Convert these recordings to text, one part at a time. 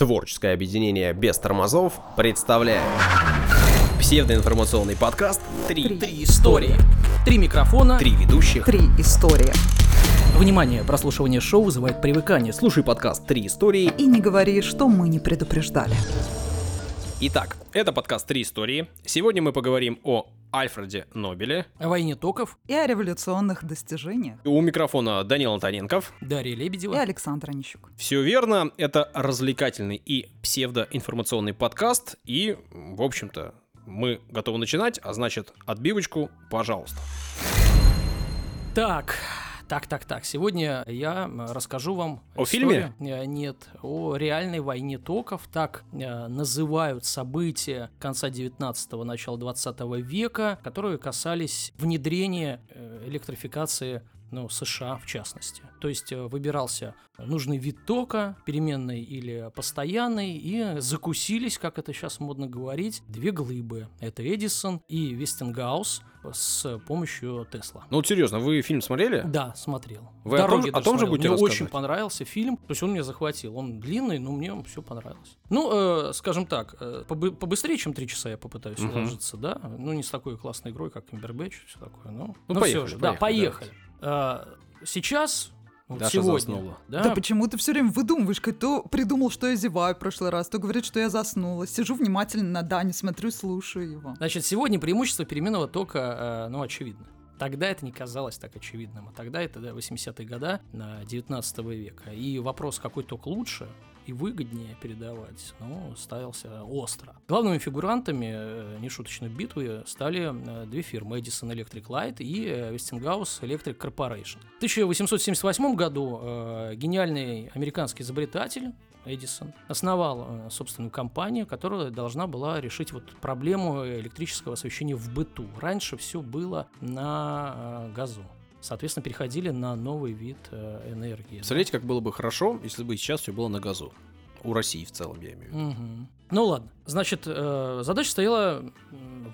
Творческое объединение без тормозов представляет псевдоинформационный подкаст «Три, Три истории. Три микрофона. Три ведущих». Три истории. Внимание, прослушивание шоу вызывает привыкание. Слушай подкаст Три истории. И не говори, что мы не предупреждали. Итак, это подкаст «Три истории». Сегодня мы поговорим о Альфреде Нобеле. о войне токов. И о революционных достижениях. У микрофона Данил Антоненков. Дарья И Лебедева. Александр Онищук. Все верно, это развлекательный и псевдоинформационный подкаст. И, в общем-то, мы готовы начинать, а значит, отбивочку, пожалуйста. Так, так, так, так. Сегодня я расскажу вам О историю- Э, Нет, о реальной войне токов. Так э, называют события конца 19-го, начала 20 века, которые касались внедрения э, электрификации ну, США в частности. То есть э, выбирался нужный вид тока, переменный или постоянный, и закусились, как это сейчас модно говорить, две глыбы. Это Эдисон и Вестингаус с помощью Тесла. Ну вот серьезно, вы фильм смотрели? Да, смотрел. Вы В о том- о том же будете Мне рассказывать? очень понравился фильм, то есть он меня захватил. Он длинный, но мне все понравилось. Ну, э, скажем так, э, побы- побыстрее, чем три часа я попытаюсь уложиться, да. Ну, не с такой классной игрой, как Kimberbatch, все такое. Ну, Ну, но поехали, всё же, да, поехали, поехали. Э, сейчас, вот Даша сегодня, заснула. да, Да почему ты все время выдумываешь, то придумал, что я зеваю в прошлый раз, то говорит, что я заснула. Сижу внимательно на Дани, смотрю, слушаю его. Значит, сегодня преимущество переменного тока, э, ну, очевидно. Тогда это не казалось так очевидным, а тогда это да, 80-е года на 19 века. И вопрос, какой ток лучше и выгоднее передавать, ну, ставился остро. Главными фигурантами э, нешуточной битвы стали э, две фирмы Edison Electric Light и э, Westinghouse Electric Corporation. В 1878 году гениальный американский изобретатель Эдисон основал собственную компанию, которая должна была решить вот проблему электрического освещения в быту. Раньше все было на газу. Соответственно, переходили на новый вид э, энергии. Представляете, как было бы хорошо, если бы сейчас все было на газу. У России в целом, я имею в виду. Мгм. Ну ладно. Значит, э, задача стояла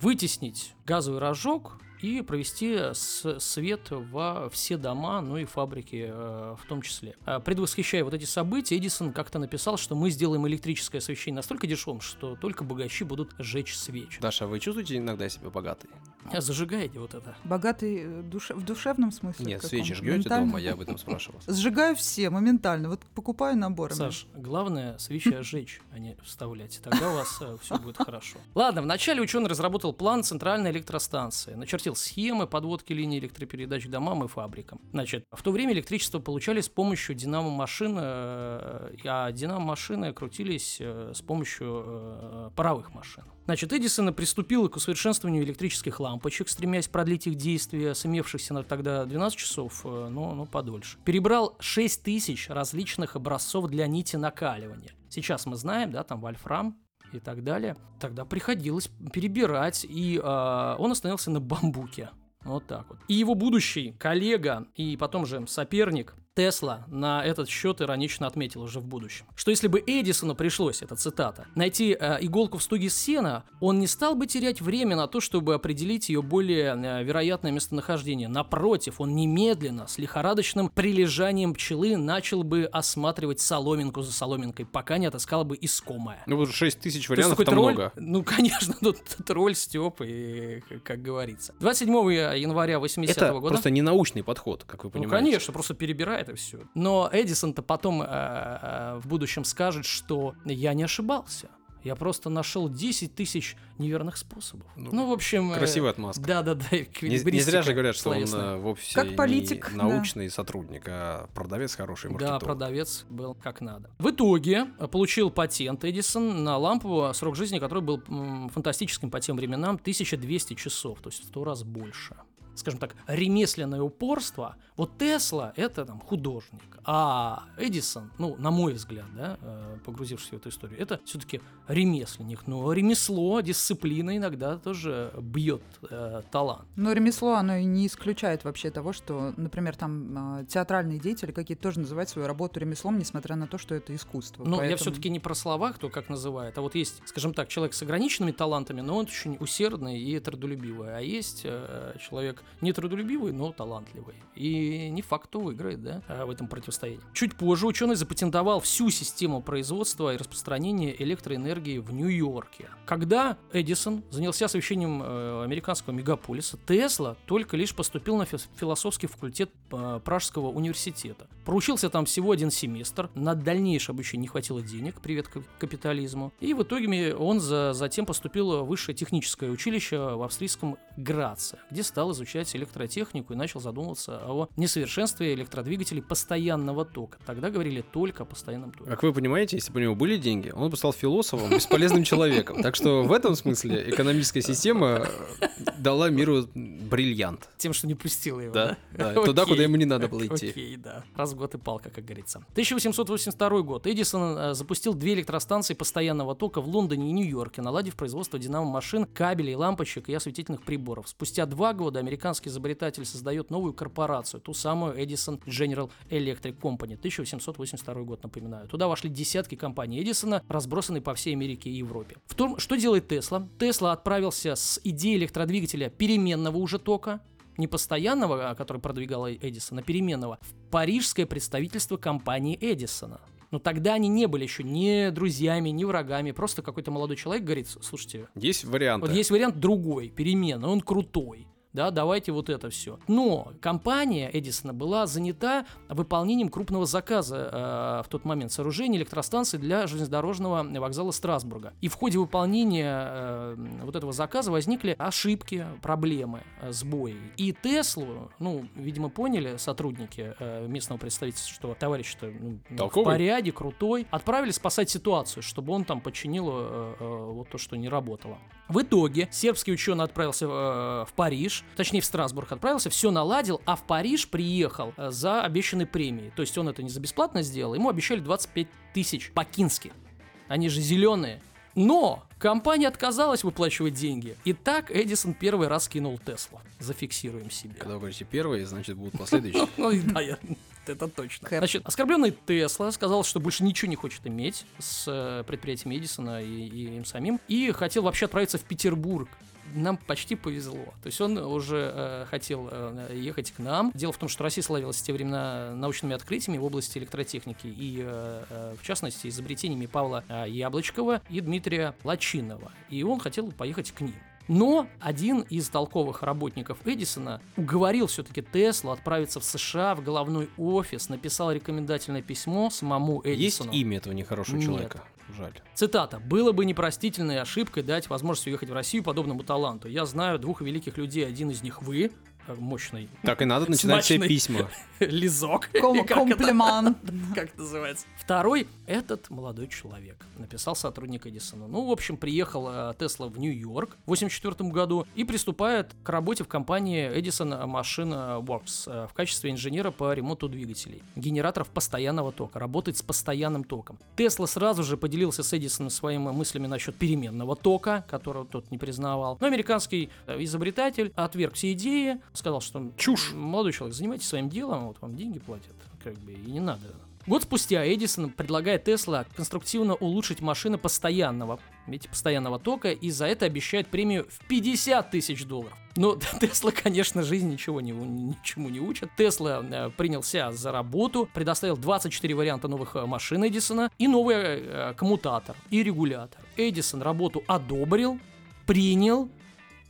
вытеснить газовый рожок и провести свет во все дома, ну и фабрики э, в том числе. А Предвосхищая вот эти события, Эдисон как-то написал, что мы сделаем электрическое освещение настолько дешевым, что только богачи будут жечь свечи. Даша, а вы чувствуете иногда себя богатой? А Зажигайте вот это. Богатый э, душе- в душевном смысле? Нет, свечи жгете Моментально? дома, я об этом спрашивал. Сжигаю все моментально. Вот покупаю наборы. Саш, главное свечи жечь, а не вставлять. Тогда у вас все будет хорошо. Ладно, вначале ученый разработал план центральной электростанции, начертил схемы подводки линий электропередач к домам и фабрикам. Значит, в то время электричество получали с помощью динамо-машин, э, а динамо-машины крутились э, с помощью э, паровых машин. Значит, Эдисон приступил к усовершенствованию электрических лампочек, стремясь продлить их действие с имевшихся на тогда 12 часов, но, но подольше. Перебрал 6 тысяч различных образцов для нити накаливания. Сейчас мы знаем, да, там вольфрам и так далее. Тогда приходилось перебирать, и э, он остановился на бамбуке. Вот так вот. И его будущий коллега и потом же соперник Тесла на этот счет иронично отметил уже в будущем, что если бы Эдисону пришлось, это цитата, найти э, иголку в стоге сена, он не стал бы терять время на то, чтобы определить ее более э, вероятное местонахождение. Напротив, он немедленно, с лихорадочным прилежанием пчелы, начал бы осматривать соломинку за соломинкой, пока не отыскал бы искомое. Ну, 6 тысяч вариантов, это тролль? много. Ну, конечно, тут тролль Степ, и, как говорится. 27 января 80 Это года... просто не научный подход, как вы Ну, понимаете. конечно, просто перебирает и все. Но Эдисон-то потом э, э, в будущем скажет, что я не ошибался. Я просто нашел 10 тысяч неверных способов. Ну, Ну, в общем... э, Красивая отмазка. Да-да-да. Не, не зря же говорят, что он словесная. э, вовсе Как не политик, да. научный сотрудник, а продавец хороший Да, маркетолог. продавец был как надо. В итоге э, получил патент Эдисон на лампу, срок жизни которой был м, фантастическим по тем временам, 1200 часов, то есть в сто раз больше. Скажем так, ремесленное упорство. Вот Тесла — это там художник, а Эдисон, ну, на мой взгляд, да, э, погрузившись в эту историю, это все-таки ремесленник. Но ремесло, дисциплина иногда тоже бьет э, талант. Но ремесло, оно и не исключает вообще того, что, например, там э, театральные деятели какие-то тоже называют свою работу ремеслом, несмотря на то, что это искусство. Я Поэтому- все-таки не про слова, кто как называет, а вот есть, скажем так, человек с ограниченными талантами, но он очень усердный и трудолюбивый, а есть э, человек нетрудолюбивый, но талантливый. И не факт, кто выиграет, да, в этом противостоянии. Чуть позже ученый запатентовал всю систему производства и распространения электроэнергии в Нью-Йорке. Когда Эдисон занялся освещением э, американского мегаполиса, Тесла только лишь поступил на философский факультет э, Пражского университета. Проучился там всего один семестр, на дальнейшее обучение не хватило денег, привет капитализму. И в итоге он за, затем поступил в высшее техническое училище в австрийском Граце, где стал изучать электротехнику и начал задумываться о несовершенстве электродвигателей постоянного тока. Тогда говорили только о постоянном токе. Как вы понимаете, если бы у него были деньги, он бы стал философом, бесполезным человеком. Так что в этом смысле экономическая система дала миру бриллиант. Тем, что не пустила его, да? Да, туда, куда ему не надо было идти. Окей, да. Раз в год и палка, как говорится. 1882 год. Эдисон э, запустил две электростанции постоянного тока в Лондоне и Нью-Йорке, наладив производство динамо-машин, кабелей, лампочек и осветительных приборов. Спустя два года американский изобретатель создает новую корпорацию, ту самую Edison General Electric Company, 1882 год, напоминаю. Туда вошли десятки компаний Эдисона, разбросанные по всей Америке и Европе. В том, что делает Тесла? Тесла отправился с идеей электродвигателя переменного уже тока, не постоянного, а который продвигал Эдисон, а переменного, в парижское представительство компании Эдисона. Но тогда они не были еще ни друзьями, ни врагами. Просто какой-то молодой человек говорит, слушайте... Есть вариант. Вот есть вариант другой, переменный, он крутой да, давайте вот это все. Но компания Эдисона была занята выполнением крупного заказа э, в тот момент сооружения электростанции для железнодорожного вокзала Страсбурга. И в ходе выполнения э, вот этого заказа возникли ошибки, проблемы, э, сбои. И Теслу, ну, видимо, поняли сотрудники э, местного представительства, что товарищ-то ну, в порядке, крутой, отправили спасать ситуацию, чтобы он там починил э, э, вот то, что не работало. В итоге сербский ученый отправился э, в Париж, точнее в Страсбург отправился, все наладил, а в Париж приехал э, за обещанной премией. То есть он это не за бесплатно сделал, ему обещали 25 тысяч по-кински. Они же зеленые. Но компания отказалась выплачивать деньги. И так Эдисон первый раз кинул Теслу. Зафиксируем себе. Когда вы говорите первый, значит будут последующие. Ну да, это точно. Значит, оскорбленный Тесла сказал, что больше ничего не хочет иметь с э, предприятием Эдисона и, и им самим. И хотел вообще отправиться в Петербург нам почти повезло. То есть он уже э, хотел э, ехать к нам. Дело в том, что Россия славилась в те времена научными открытиями в области электротехники и, э, э, в частности, изобретениями Павла э, Яблочкова и Дмитрия Лачинова. И он хотел поехать к ним. Но один из толковых работников Эдисона уговорил все-таки Теслу отправиться в США в головной офис, написал рекомендательное письмо самому Эдисону. Есть имя этого нехорошего Нет. человека? Жаль. Цитата. «Было бы непростительной ошибкой дать возможность уехать в Россию подобному таланту. Я знаю двух великих людей. Один из них вы, мощный. Так и надо начинать все письма. Лизок. Комплимент. Как это называется? Второй — этот молодой человек. Написал сотрудник Эдисона. Ну, в общем, приехал э, Тесла в Нью-Йорк в 84 году и приступает к работе в компании Edison Machine Works э, в качестве инженера по ремонту двигателей, генераторов постоянного тока, работает с постоянным током. Тесла сразу же поделился с Эдисоном своими мыслями насчет переменного тока, которого тот не признавал. Но американский изобретатель отверг все идеи, сказал, что чушь, молодой человек, занимайтесь своим делом, вот вам деньги платят, как бы, и не надо. Год спустя Эдисон предлагает Тесла конструктивно улучшить машины постоянного, видите, постоянного тока, и за это обещает премию в 50 тысяч долларов. Но Тесла, конечно, жизнь ничего не, ничему не учит. Тесла э, принялся за работу, предоставил 24 варианта новых э, машин Эдисона и новый э, коммутатор и регулятор. Эдисон работу одобрил, принял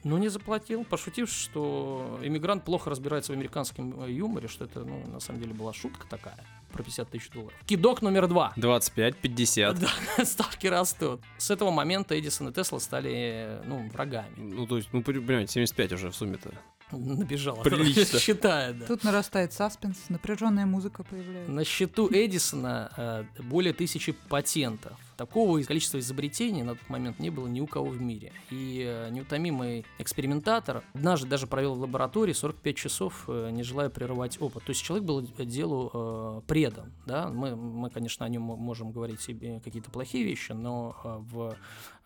но не заплатил, пошутив, что иммигрант плохо разбирается в американском э, юморе, что это, ну, на самом деле была шутка такая про 50 тысяч долларов. Кидок номер два. 25-50. Да, ставки растут. С этого момента Эдисон и Тесла стали, ну, врагами. Ну, то есть, ну, понимаете, 75 уже в сумме-то. Набежала. Прилично. Считает, да. Тут нарастает саспенс, напряженная музыка появляется. На счету Эдисона э, более тысячи патентов. Такого количества изобретений на тот момент не было ни у кого в мире. И э, неутомимый экспериментатор однажды даже провел в лаборатории 45 часов, э, не желая прерывать опыт. То есть человек был делу э, предан. Да? Мы, мы, конечно, о нем можем говорить себе какие-то плохие вещи, но э, в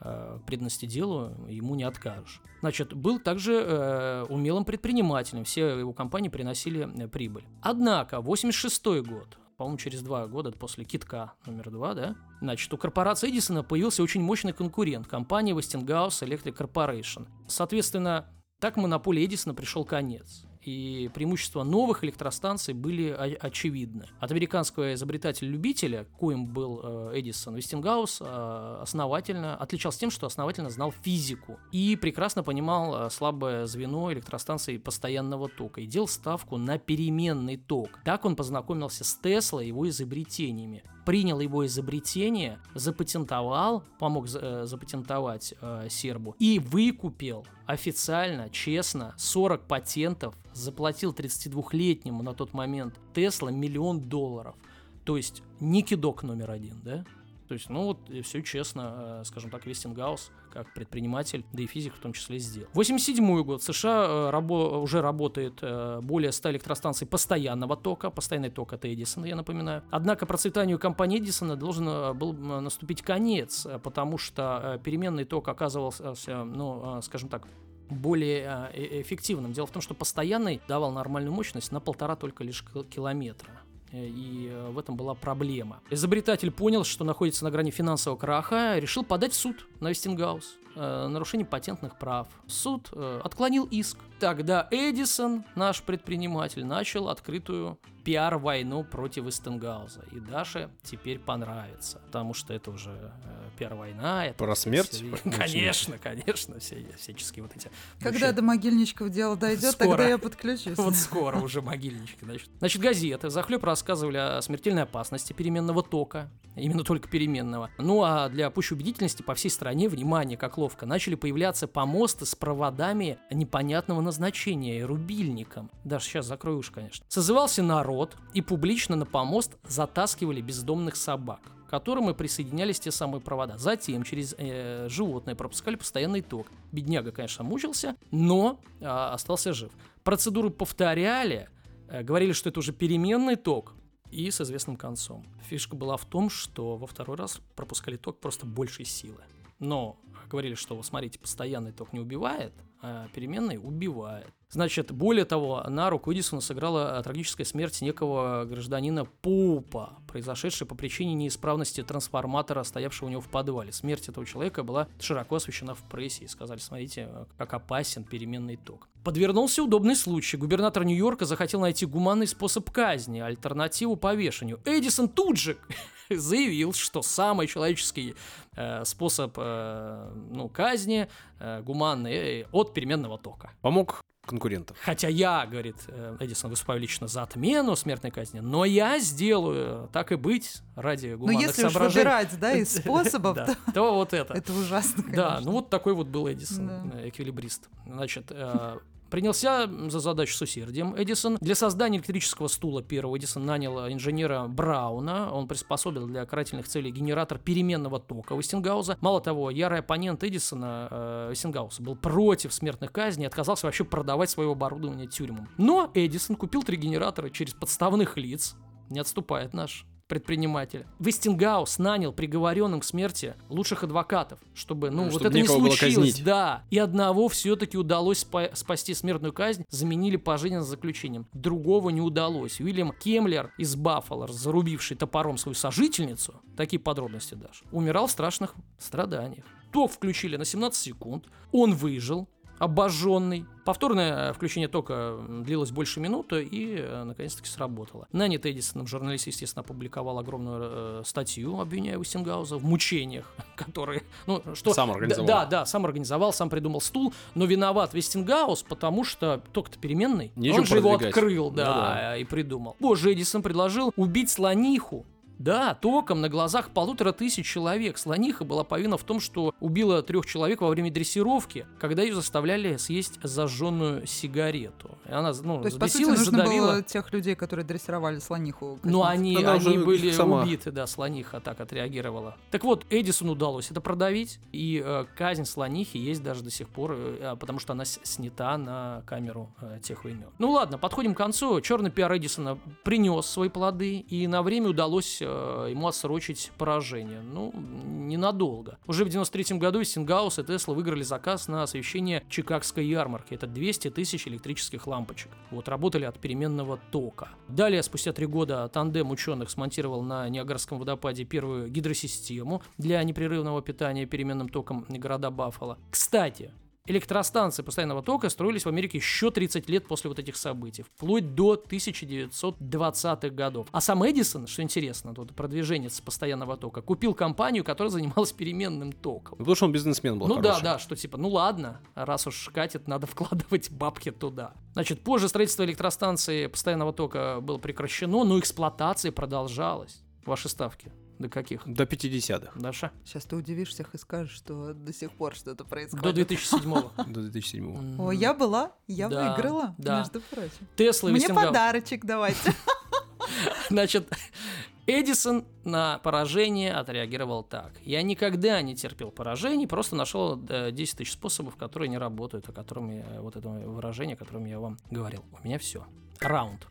э, преданности делу ему не откажешь. Значит, был также э, умелым предпринимателем. Все его компании приносили прибыль. Однако, 86 год по-моему, через два года после китка номер два, да, значит, у корпорации Эдисона появился очень мощный конкурент, компания Westinghouse Electric Corporation. Соответственно, Так монополии Эдисона пришел конец и преимущества новых электростанций были очевидны. От американского изобретателя-любителя, коим был э, Эдисон, Вестингаус э, основательно отличался тем, что основательно знал физику и прекрасно понимал э, слабое звено электростанции постоянного тока и делал ставку на переменный ток. Так он познакомился с Теслой и его изобретениями принял его изобретение, запатентовал, помог э, запатентовать э, сербу и выкупил официально, честно, 40 патентов, заплатил 32-летнему на тот момент Тесла миллион долларов. То есть не кидок номер один, да? То есть, ну вот, все честно, э, скажем так, Вестингаус, как предприниматель, да и физик в том числе, сделал. 87 год. США э, рабо- уже работает э, более 100 электростанций постоянного тока. Постоянный ток это Эдисон, я напоминаю. Однако процветанию компании Эдисона должен был наступить конец, потому что переменный ток оказывался, ну, скажем так, более эффективным. Дело в том, что постоянный давал нормальную мощность на полтора только лишь километра. Э, и э, в этом была проблема. Изобретатель понял, что находится на грани финансового краха, решил подать в суд на Вестингаус. Э, нарушение патентных прав. Суд э, отклонил иск. Тогда Эдисон, наш предприниматель, начал открытую пиар-войну против Вестенгауза. И Даше теперь понравится, потому что это уже э, пиар-война. Это Про смерть? Все, конечно, конечно, все, всяческие вот эти... Когда вообще... до могильничков дело дойдет, скоро. тогда я подключусь. Вот скоро уже могильнички начнут. Значит, газеты захлеб рассказывали о смертельной опасности переменного тока, именно только переменного. Ну а для пущей убедительности по всей стране, внимание, как ловко, начали появляться помосты с проводами непонятного назначения и рубильником. Даже сейчас закрою уж, конечно. Созывался народ и публично на помост затаскивали бездомных собак к которым и присоединялись те самые провода. Затем через э, животное пропускали постоянный ток. Бедняга, конечно, мучился, но э, остался жив. Процедуру повторяли, э, говорили, что это уже переменный ток, и с известным концом. Фишка была в том, что во второй раз пропускали ток просто большей силы. Но говорили, что, смотрите, постоянный ток не убивает, а переменный убивает. Значит, более того, на руку Эдисона сыграла трагическая смерть некого гражданина Пупа, произошедшая по причине неисправности трансформатора, стоявшего у него в подвале. Смерть этого человека была широко освещена в прессе и сказали, смотрите, как опасен переменный ток. Подвернулся удобный случай. Губернатор Нью-Йорка захотел найти гуманный способ казни, альтернативу повешению. Эдисон тут же заявил, что самый человеческий э, способ э, ну, казни э, гуманный э, от переменного тока. Помог конкурентов. Хотя я, говорит э, Эдисон, выступаю лично за отмену смертной казни, но я сделаю, так и быть, ради ну, гуманных Но если соображений. уж выбирать, да, из способов, то... то вот это. Это ужасно, Да, ну вот такой вот был Эдисон, э, эквилибрист. Значит, Принялся за задачу с усердием Эдисон. Для создания электрического стула первого Эдисон нанял инженера Брауна. Он приспособил для карательных целей генератор переменного тока Вестингауза. Мало того, ярый оппонент Эдисона, э, Вестингауса, был против смертных казней и отказался вообще продавать свое оборудование тюрьмам. Но Эдисон купил три генератора через подставных лиц. Не отступает наш предприниматель. Вестингаус нанял приговоренным к смерти лучших адвокатов, чтобы, ну, чтобы вот это не случилось. Да. И одного все-таки удалось спа- спасти смертную казнь, заменили пожизненным заключением. Другого не удалось. Уильям Кемлер из Баффало, зарубивший топором свою сожительницу, такие подробности даже, умирал в страшных страданиях. Ток включили на 17 секунд, он выжил, обожженный. Повторное включение тока длилось больше минуты и э, наконец-таки сработало. Нанят Эдисоном журналист, естественно, опубликовал огромную э, статью, обвиняя Уэстингауза в мучениях, которые... Ну, что, сам организовал. Да, да, сам организовал, сам придумал стул, но виноват Вестингаус, потому что ток-то переменный. Нечего он же продвигать. его открыл, да, ну, да, и придумал. Боже, Эдисон предложил убить слониху, да, током на глазах полутора тысяч человек. Слониха была повинна в том, что убила трех человек во время дрессировки, когда ее заставляли съесть зажженную сигарету. И она, ну, То есть, по сути, нужно задавила... было тех людей, которые дрессировали слониху. Ну, они, они были сама. убиты, да, слониха так отреагировала. Так вот, Эдисону удалось это продавить, и э, казнь слонихи есть даже до сих пор, э, потому что она снята на камеру э, тех времен. Ну ладно, подходим к концу. Черный пиар Эдисона принес свои плоды, и на время удалось Э, ему отсрочить поражение. Ну, ненадолго. Уже в 93 году Стингаус и Тесла выиграли заказ на освещение Чикагской ярмарки. Это 200 тысяч электрических лампочек. Вот, работали от переменного тока. Далее, спустя три года, тандем ученых смонтировал на Ниагарском водопаде первую гидросистему для непрерывного питания переменным током города Баффало. Кстати, электростанции постоянного тока строились в Америке еще 30 лет после вот этих событий, вплоть до 1920-х годов. А сам Эдисон, что интересно, тут продвиженец постоянного тока, купил компанию, которая занималась переменным током. Ну, Потому что он бизнесмен был Ну хороший. да, да, что типа, ну ладно, раз уж катит, надо вкладывать бабки туда. Значит, позже строительство электростанции постоянного тока было прекращено, но эксплуатация продолжалась. Ваши ставки до каких? До 50-х. Даша? Сейчас ты удивишь всех и скажешь, что до сих пор что-то происходит. До 2007-го. До 2007 О, я была, я выиграла, да. между прочим. Тесла Мне подарочек давайте. Значит, Эдисон на поражение отреагировал так. Я никогда не терпел поражений, просто нашел э, 10 тысяч способов, которые не работают, о котором я, вот это выражение, о котором я вам говорил. У меня все. Раунд.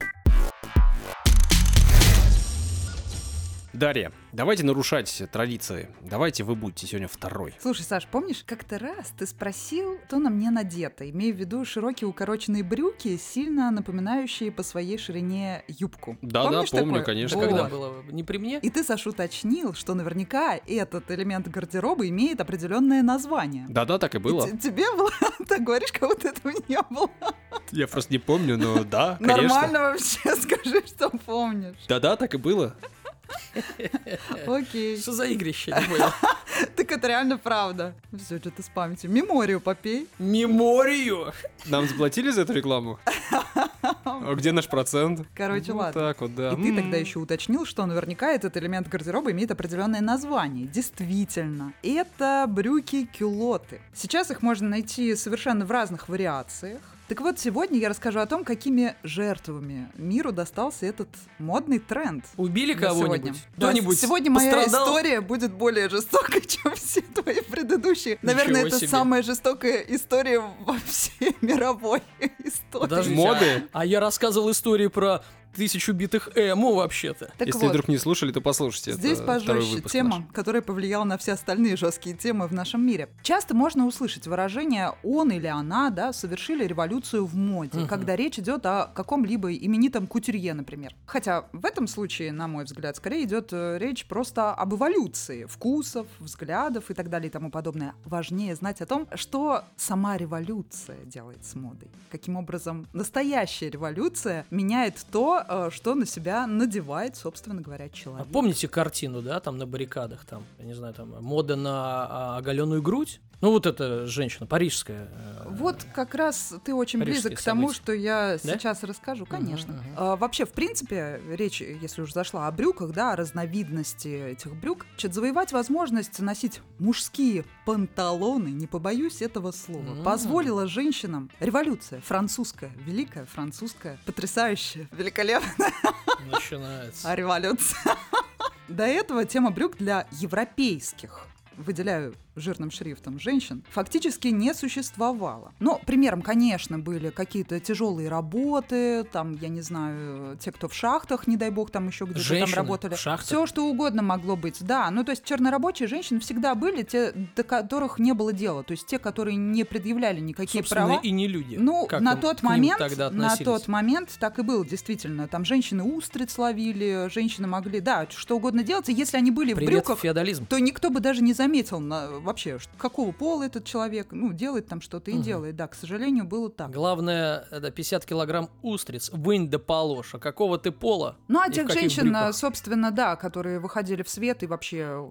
Дарья, давайте нарушать традиции. Давайте вы будете сегодня второй. Слушай, Саш, помнишь, как-то раз ты спросил, что на мне надето, имея в виду широкие укороченные брюки, сильно напоминающие по своей ширине юбку. Да-да, Помнишь помню, такое? конечно. Когда было? Не при мне? И ты, Саш, уточнил, что наверняка этот элемент гардероба имеет определенное название. Да-да, так и И было. те- тебе было, так говоришь, как будто этого не было. Я просто не помню, но да, конечно. Нормально вообще, скажи, что помнишь. Да-да, так и было. Окей. Что за игрище? Не понял. Так это реально правда. Все, что-то с памятью. Меморию попей. Меморию! Нам заплатили за эту рекламу? А где наш процент? Короче, Ну, ладно. так вот, да. И ты тогда еще уточнил, что наверняка этот элемент гардероба имеет определенное название. Действительно, это брюки-кюлоты. Сейчас их можно найти совершенно в разных вариациях. Так вот, сегодня я расскажу о том, какими жертвами миру достался этот модный тренд. Убили кого-нибудь? Кто-нибудь сегодня моя история будет более жестокой, чем все твои предыдущие. Наверное, это себе. самая жестокая история во всей мировой истории. Подождите, Моды? А, а я рассказывал историю про тысячу битых эмо вообще-то. Так Если вот, вдруг не слушали, то послушайте. Здесь пожестче тема, наш. которая повлияла на все остальные жесткие темы в нашем мире. Часто можно услышать выражение «он» или «она» да, совершили революцию в моде, Мгм. когда речь идет о каком-либо именитом кутюрье, например. Хотя в этом случае, на мой взгляд, скорее идет э, речь просто об эволюции вкусов, взглядов и так далее и тому подобное. Важнее знать о том, что сама революция делает с модой. Каким образом настоящая революция меняет то, э, что на себя надевает, собственно говоря, А человек. помните картину, да, там на баррикадах, там, я не знаю, там мода на а, оголенную грудь? Ну вот эта женщина, парижская. э, Вот как раз ты очень близок к тому, события. что я Да? сейчас расскажу, конечно. мгм. А, вообще, в принципе, речь, если уж зашла о брюках, да, о разновидности этих брюк, значит, завоевать возможность носить мужские панталоны, не побоюсь этого слова, М. позволила женщинам революция французская, великая французская, потрясающая, великолепная Начинается. а революция. До этого тема брюк для европейских выделяю жирным шрифтом женщин, фактически не существовало. Но примером, конечно, были какие-то тяжелые работы, там, я не знаю, те, кто в шахтах, не дай бог, там еще где-то там Женщины работали. в шахтах? Все, что угодно могло быть, да. Ну, то есть чернорабочие женщины всегда были, те, до которых не было дела. То есть те, которые не предъявляли никакие Собственно, права. и не люди. Ну, Как на тот момент, на тот момент так и было, действительно. Там женщины устриц ловили, женщины могли, да, что угодно делать. И если они были в Привет, брюках, феодализм. то никто бы даже не заметил на, вообще, какого пола этот человек, ну, делает там что-то и Мгм. делает. Да, к сожалению, было так. Главное, это 50 килограмм устриц, вынь да положь. А какого ты пола? Ну, а тех женщин, брюках? собственно, да, которые выходили в свет и вообще,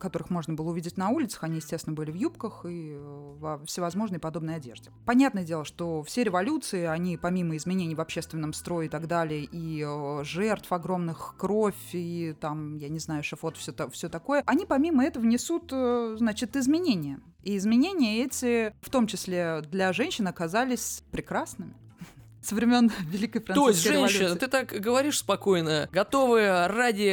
которых можно было увидеть на улицах, они, естественно, были в юбках и э, во всевозможной подобной одежде. Понятное дело, что все революции, они помимо изменений в общественном строе и так далее, и э, жертв огромных, кровь и там, я не знаю, шафот, все, все такое, они помимо этого несут, значит, изменения. И изменения эти, в том числе для женщин, оказались прекрасными. Со времен Великой То есть, Французской женщина, революции. ты так говоришь спокойно, готовые ради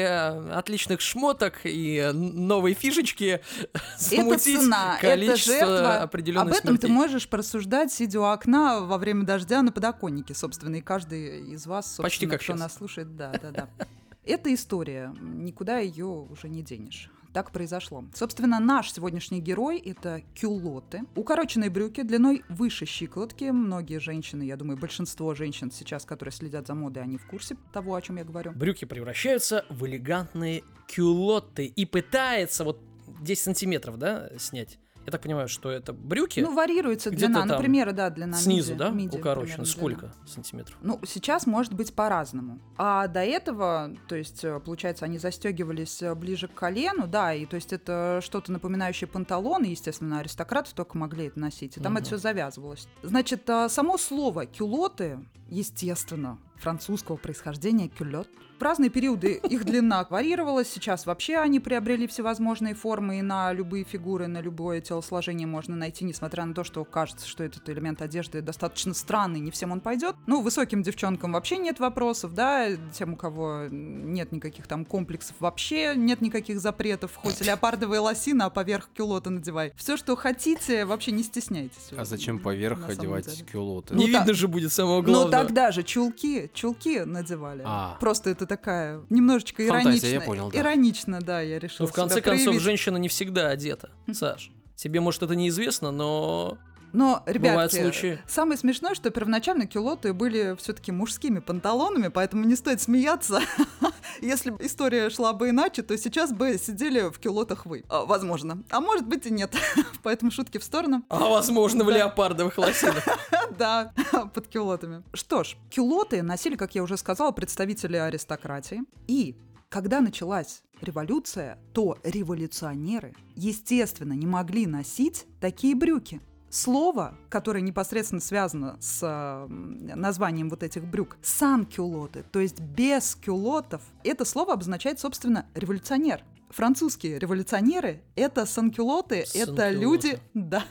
отличных шмоток и новой фишечки Это замутить цена, это количество жертва. определенных Об этом ты смертей. можешь порассуждать, сидя у окна во время дождя на подоконнике, собственно, и каждый из вас, собственно, Почти как кто щас. нас слушает, да, да, да. Это история, никуда ее уже не денешь. Так произошло. Собственно, наш сегодняшний герой — это кюлоты. Укороченные брюки длиной выше щиколотки. Многие женщины, я думаю, большинство женщин сейчас, которые следят за модой, они в курсе того, о чем я говорю. Брюки превращаются в элегантные кюлоты и пытается вот 10 сантиметров, да, снять Я так понимаю, что это брюки Ну, варьируется длина. там Например, да, длина снизу, миди- да, миди укорочены. примерно Сколько длина. сантиметров? Ну, сейчас может быть по-разному. А до этого, то есть, э, получается, они застегивались э, ближе к колену, да, и то есть это что-то напоминающее панталоны, естественно, аристократы только могли это носить, и там Мгм. это все завязывалось. Значит, э, само слово кюлоты, естественно, французского происхождения кюлот. В разные периоды их длина варьировалась. Сейчас вообще они приобрели всевозможные формы и на любые фигуры, на любое телосложение можно найти, несмотря на то, что кажется, что этот элемент одежды достаточно странный, не всем он пойдет. Ну, высоким девчонкам вообще нет вопросов, да, тем, у кого нет никаких там комплексов вообще, нет никаких запретов, хоть леопардовые лосины, а поверх кюлота надевай. Все, что хотите, вообще не стесняйтесь. А зачем поверх одевать деле. кюлоты? Не Ну, видно так- же будет самого Ну главного. тогда же чулки, чулки надевали. А. Просто это такая немножечко Фантазия, иронично. я понял, да. Иронично, да, я решил. Ну, в конце себя концов, проявить. женщина не всегда одета, Саш. Тебе, может, это неизвестно, но Но, ребятки, самое смешное, что первоначально кюлоты были все-таки мужскими панталонами, поэтому не стоит смеяться. Если бы история шла бы иначе, то сейчас бы сидели в кюлотах вы. А, Возможно. А может быть и нет. Поэтому шутки в сторону. А возможно, в леопардовых лосинах. Да, под кюлотами. Что ж, кюлоты носили, как я уже сказала, представители аристократии. И когда началась революция, то революционеры, естественно, не могли носить такие брюки. Слово, которое непосредственно связано с названием вот этих брюк, сан-кюлоты, то есть без кюлотов, это слово обозначает, собственно, революционер. Французские революционеры — это санкюлоты, это Санкюлоты. люди, да,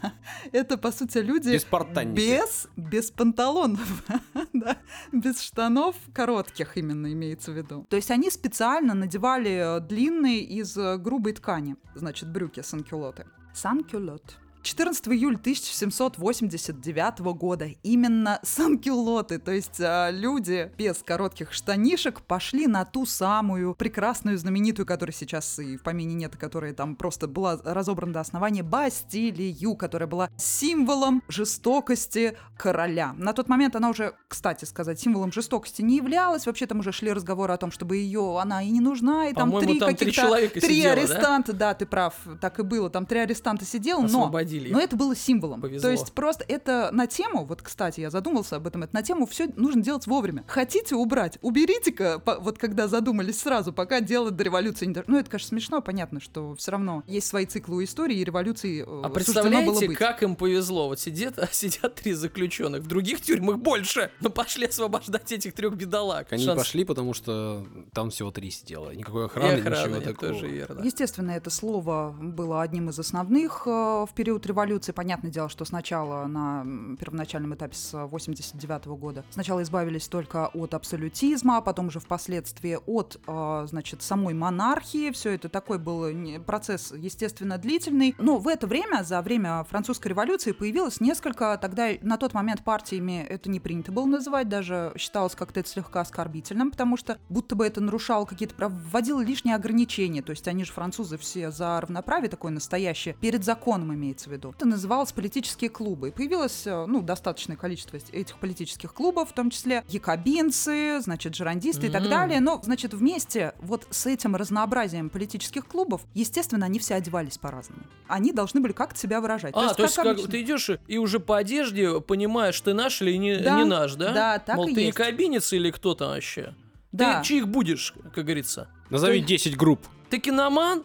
это, по сути, люди Беспартанники. без, без панталонов, да, без штанов коротких именно имеется в виду. То есть они специально надевали длинные из э, грубой ткани, значит, брюки санкюлоты. Санкюлот. 14 июля 1789 года именно санкюлоты, то есть а, люди без коротких штанишек пошли на ту самую прекрасную, знаменитую, которая сейчас и в помине нет, которая там просто была разобрана до основания, Бастилию, которая была символом жестокости короля. На тот момент она уже, кстати сказать, символом жестокости не являлась. Вообще там уже шли разговоры о том, чтобы ее она и не нужна, и там три там три каких-то человека три сидело, да? арестанта, да, ты прав, так и было, там три арестанта сидело, но Их. но это было символом. Повезло. То есть просто это на тему, вот, кстати, я задумался об этом, это на тему все нужно делать вовремя. Хотите убрать? Уберите-ка, вот когда задумались сразу, пока дело до революции не. Ну, это, конечно, смешно, понятно, что все равно есть свои циклы у истории, и революции э, А суждено было представляете, быть. как им повезло? Вот сидят, сидят три заключенных, в других тюрьмах больше, но пошли освобождать этих трех бедолаг. Они Шанс- пошли, потому что там всего три сидело. Никакой охраны, охраны ничего нет, такого. тоже верно. Естественно, это слово было одним из основных э, в период революции. Понятное дело, что сначала на первоначальном этапе с 89 года сначала избавились только от абсолютизма, а потом уже впоследствии от, э, значит, самой монархии. Все это такой был не- процесс, естественно, длительный. Но в это время, за время французской революции, появилось несколько, тогда на тот момент партиями это не принято было называть, даже считалось как-то это слегка оскорбительным, потому что будто бы это нарушало какие-то права, вводило лишние ограничения. То есть они же французы все за равноправие такое настоящее, перед законом имеется в виду. Это называлось политические клубы. И появилось, э, ну, достаточное количество этих политических клубов, в том числе якобинцы, значит, жерандисты и так далее. Но, значит, вместе вот с этим разнообразием политических клубов, естественно, они все одевались по-разному. Они должны были как-то себя выражать. А, то есть как, обычно. ты идешь и уже по одежде понимаешь, ты наш или не, Да, не наш, да? да, так Мол, и ты есть. якобинец или кто там вообще? Да. Ты чьих будешь, как говорится? Назови Ты- 10 групп. Ты киноман?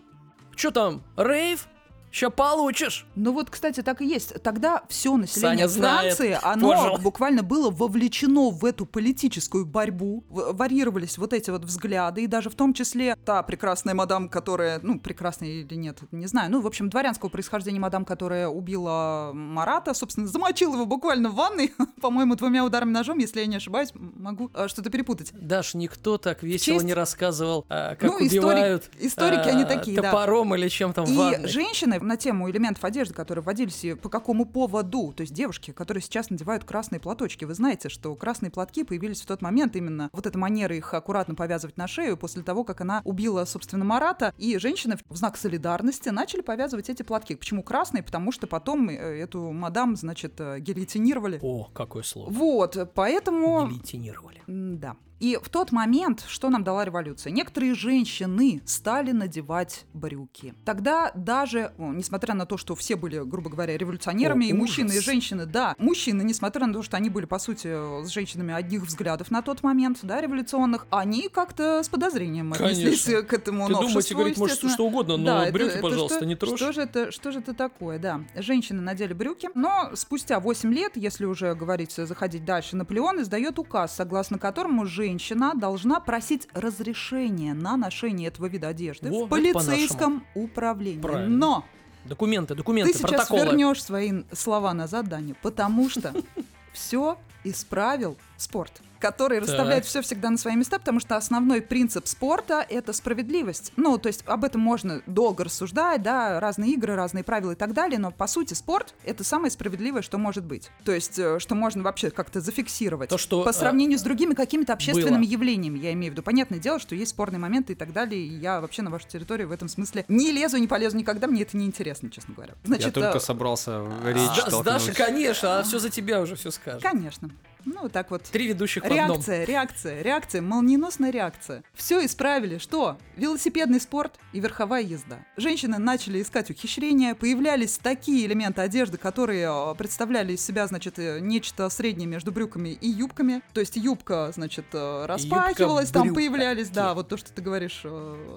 Че там, рейв? Ща получишь. Ну вот, кстати, так и есть. Тогда все население Саня знает. Франции, оно Пожалуй. буквально было вовлечено в эту политическую борьбу. В- Варьировались вот эти вот взгляды, и даже в том числе та прекрасная мадам, которая, ну, прекрасная или нет, не знаю, ну, в общем, дворянского происхождения мадам, которая убила Марата, собственно, замочила его буквально в ванной, по-моему, двумя ударами ножом, если я не ошибаюсь, могу э, что-то перепутать. Даш, никто так весело честь- не рассказывал, а, как Ну, историк- убивают историки, они такие, да. топором или чем там в И ванной. женщины на тему элементов одежды, которые вводились и по какому поводу, то есть девушки, которые сейчас надевают красные платочки, вы знаете, что красные платки появились в тот момент именно вот эта манера их аккуратно повязывать на шею после того, как она убила, собственно, Марата, и женщины в знак солидарности начали повязывать эти платки. Почему красные? Потому что потом э, эту мадам, значит, э, гильотинировали. О, какое слово. Вот, поэтому... Гильотинировали. Да. И в тот момент, что нам дала революция? Некоторые женщины стали надевать брюки. Тогда даже, несмотря на то, что все были, грубо говоря, революционерами, О, и мужчины, и женщины, да, мужчины, несмотря на то, что они были, по сути, с женщинами одних взглядов на тот момент, да, революционных, они как-то с подозрением отнеслись Конечно. к этому Ты думаете, новшеству, говорить, может, что угодно, но Да, брюки, это пожалуйста, что- не трожь. Что же, это, что же это такое, да. Женщины надели брюки, но спустя 8 лет, если уже говорить, заходить дальше, Наполеон издает указ, согласно которому женщина должна просить разрешения на ношение этого вида одежды Во, в полицейском управлении. Правильно. Но Документы, документы, ты сейчас протоколы. вернешь свои слова назад, Даня, потому что все исправил спорт, который расставляет все всегда на свои места, потому что основной принцип спорта — это справедливость. Ну, то есть об этом можно долго рассуждать, да, разные игры, разные правила и так далее, но по сути спорт — это самое справедливое, что может быть. То есть, э, что можно вообще как-то зафиксировать. То, что, по э, сравнению с другими какими-то общественными было. явлениями, я имею в виду. Понятное дело, что есть спорные моменты и так далее, и я вообще на вашу территорию в этом смысле не лезу, не полезу никогда, мне это не интересно, честно говоря. Я Значит, только э, собрался в С речь Да- с Дашей, конечно, а все за тебя уже все скажет. Конечно. Ну, вот так вот. Три ведущих в одном. Реакция, реакция, реакция, молниеносная реакция. Все исправили. Что? Велосипедный спорт и верховая езда. Женщины начали искать ухищрения, появлялись такие элементы одежды, которые э, представляли из себя, значит, э, нечто среднее между брюками и юбками. То есть юбка, значит, э, распахивалась, там брюка. появлялись, да, вот то, что ты говоришь,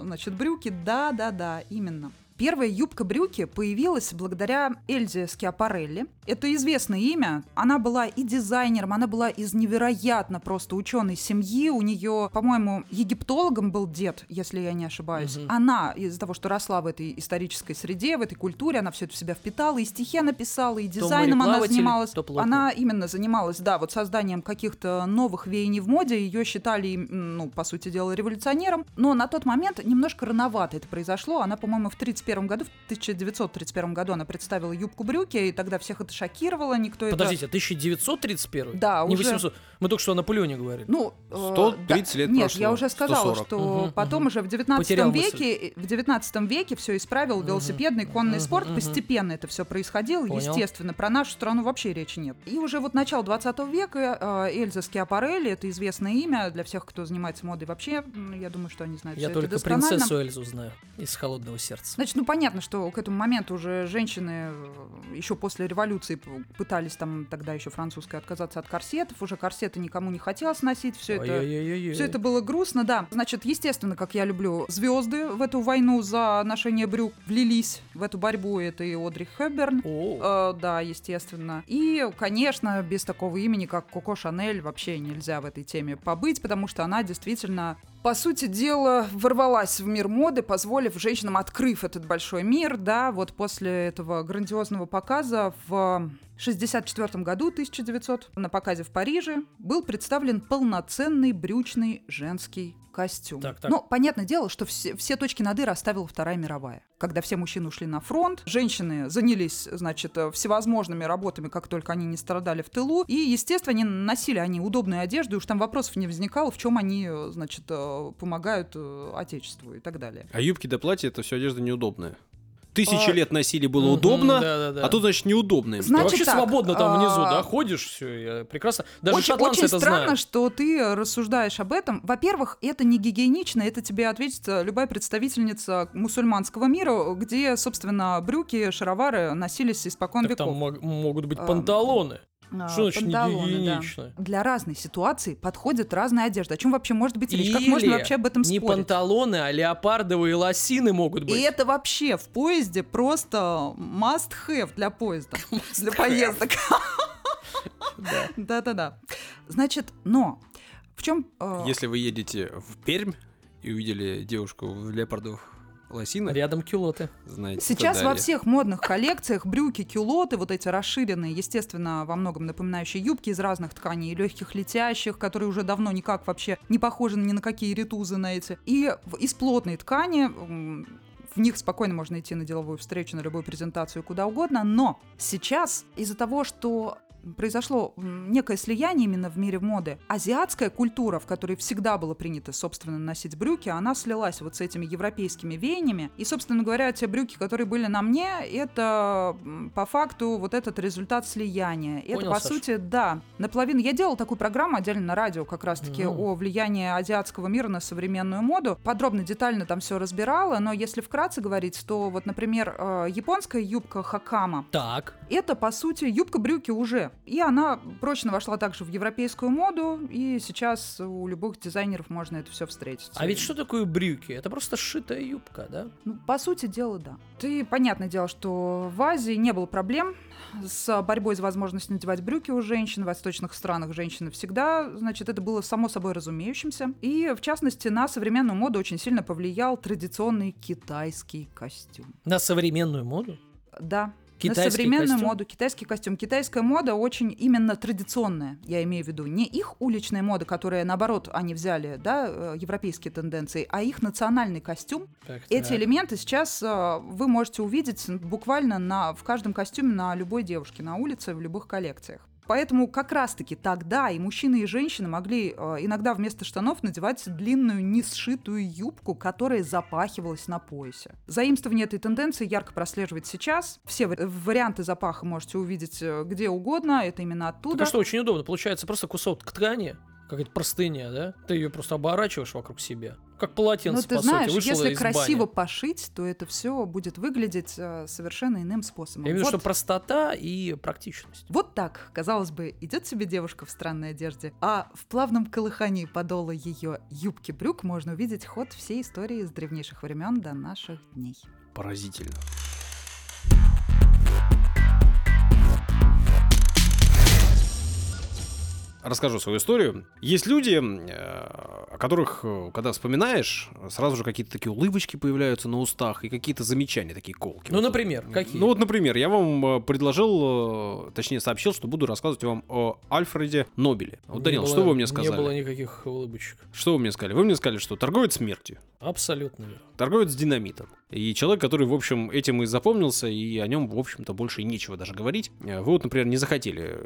значит, брюки. Да, да, да, именно. Первая юбка-брюки появилась благодаря Эльзе Скиапарелли. Это известное имя. Она была и дизайнером, она была из невероятно просто ученой семьи. У нее, по-моему, египтологом был дед, если я не ошибаюсь. Мгм. Она из-за того, что росла в этой исторической среде, в этой культуре, она все это в себя впитала, и стихи она писала, и дизайном она занималась. Она именно занималась, да, вот созданием каких-то новых веяний в моде. Ее считали, ну, по сути дела, революционером. Но на тот момент немножко рановато это произошло. Она, по-моему, в 31 году, в 1931 году она представила юбку-брюки, и тогда всех это шокировало, никто это... Подождите, 1931? Да, Не уже- 800. Мы только что о Наполеоне говорили. Ну, э, 130 да, лет Нет, прошло, я уже сказала, 140. что Мгм, потом мгм. уже в 19 Потерял мысль. веке, в 19 веке все исправил велосипедный, конный мгм, спорт. мгм. Постепенно это все происходило, Понял. естественно. Про нашу страну вообще речи нет. И уже вот начало 20 века э, Эльза Скиапарелли, это известное имя для всех, кто занимается модой вообще. Я думаю, что они знают Я это только принцессу Эльзу знаю из холодного сердца. Значит, ну понятно, что к этому моменту уже женщины еще после революции пытались там тогда еще французская отказаться от корсетов, уже корсеты никому не хотелось носить, все это все это было грустно, да. Значит, естественно, как я люблю, звезды в эту войну за ношение брюк влились в эту борьбу. Это и Одри Хэбберн. Э, да, естественно. И, конечно, без такого имени, как Коко Шанель, вообще нельзя в этой теме побыть, потому что она действительно, по сути дела, ворвалась в мир моды, позволив женщинам, открыв этот большой мир, да, вот после этого грандиозного показа в 1964 году, 1900, на показе в Париже, был представлен полноценный брючный женский костюм. Так, так. Ну, понятное дело, что все, все точки над «и» расставила Вторая мировая. Когда все мужчины ушли на фронт, женщины занялись, значит, э, всевозможными работами, как только они не страдали в тылу. И, естественно, они носили они удобную одежду, и уж там вопросов не возникало, в чем они, э, значит, э, помогают Отечеству и так далее. А юбки до платья это все одежда неудобная. Тысячи А, лет носили было удобно, да-да-да. а тут, значит, неудобно им. Да Значит вообще так, свободно там внизу, а, да, ходишь, все, прекрасно. Даже очень, шотландцы очень это странно, знают. что ты рассуждаешь об этом. Во-первых, это не гигиенично, это тебе ответит любая представительница мусульманского мира, где, собственно, брюки, шаровары носились испокон Так веков. там мог- могут быть А, панталоны. А, Что значит не панталоны, да. Для разной ситуации подходит разная одежда. О чем вообще может быть речь? Как можно Или вообще об этом не спорить? панталоны, а леопардовые лосины могут быть. И это вообще в поезде просто must have для поезда, для поездок. Да. Да-да-да. Значит, но в чем... Если вы едете в Пермь и увидели девушку в леопардовых лосинах, Рядом кюлоты. знаете, Сейчас во всех модных коллекциях брюки, кюлоты, вот эти расширенные, естественно, во многом напоминающие юбки из разных тканей, легких летящих, которые уже давно никак вообще не похожи ни на какие ритузы на эти. И из плотной ткани в них спокойно можно идти на деловую встречу, на любую презентацию, куда угодно. Но сейчас из-за того, что произошло некое слияние именно в мире моды. Азиатская культура, в которой всегда было принято, собственно, носить брюки, она слилась вот с этими европейскими веяниями. И, собственно говоря, те брюки, которые были на мне, это по факту вот этот результат слияния. Понял, это, по Саша. сути, да, наполовину. Я делала такую программу отдельно на радио как раз-таки Мгм. о влиянии азиатского мира на современную моду. Подробно, детально там все разбирала, но если вкратце говорить, то вот, например, э, японская юбка хакама, Так. Это, по сути, юбка-брюки уже. И она прочно вошла также в европейскую моду, и сейчас у любых дизайнеров можно это все встретить. А ведь что такое брюки? Это просто сшитая юбка, да? Ну, по сути дела, да. Ты, понятное дело, что в Азии не было проблем с борьбой за возможность надевать брюки у женщин. В восточных странах женщины всегда, значит, это было само собой разумеющимся. И, в частности, на современную моду очень сильно повлиял традиционный китайский костюм. На современную моду? Да, Китайский на современную костюм? моду, китайский костюм. Китайская мода очень именно традиционная, я имею в виду. Не их уличная мода, которая, наоборот, они взяли, да, э, европейские тенденции, а их национальный костюм. Так, Эти так. элементы сейчас э, вы можете увидеть буквально на, в каждом костюме на любой девушке на улице, в любых коллекциях. Поэтому как раз-таки тогда и мужчины, и женщины могли э, иногда вместо штанов надевать длинную несшитую юбку, которая запахивалась на поясе. Заимствование этой тенденции ярко прослеживается сейчас. Все вари- варианты запаха можете увидеть э, где угодно, это именно Так оттуда. а что, очень удобно. Получается просто кусок ткани, какая-то простыня, да? Ты ее просто оборачиваешь вокруг себя. Как полотенце, Ну, ты по знаешь, сути, вышла если из красиво бани. пошить, то это все будет выглядеть э, совершенно иным способом. Я имею в виду, Вот. что простота и практичность. Вот так, казалось бы, идет себе девушка в странной одежде, а в плавном колыхании подола ее юбки брюк можно увидеть ход всей истории с древнейших времен до наших дней. Поразительно. Расскажу свою историю. Есть люди, э, о которых, э, когда вспоминаешь, сразу же какие-то такие улыбочки появляются на устах и какие-то замечания такие колки. Ну, например, какие? Ну вот, например, я вам э, предложил, э, точнее сообщил, что буду рассказывать вам о Альфреде Нобеле. Вот, Данил, было- что вы мне сказали? Не было никаких улыбочек. Что вы мне сказали? Вы мне сказали, что торговец смертью. Абсолютно верно. Торговец динамитом. И человек, который, в общем, этим и запомнился, и о нем, в общем-то, больше нечего даже говорить. Вы вот, например, не захотели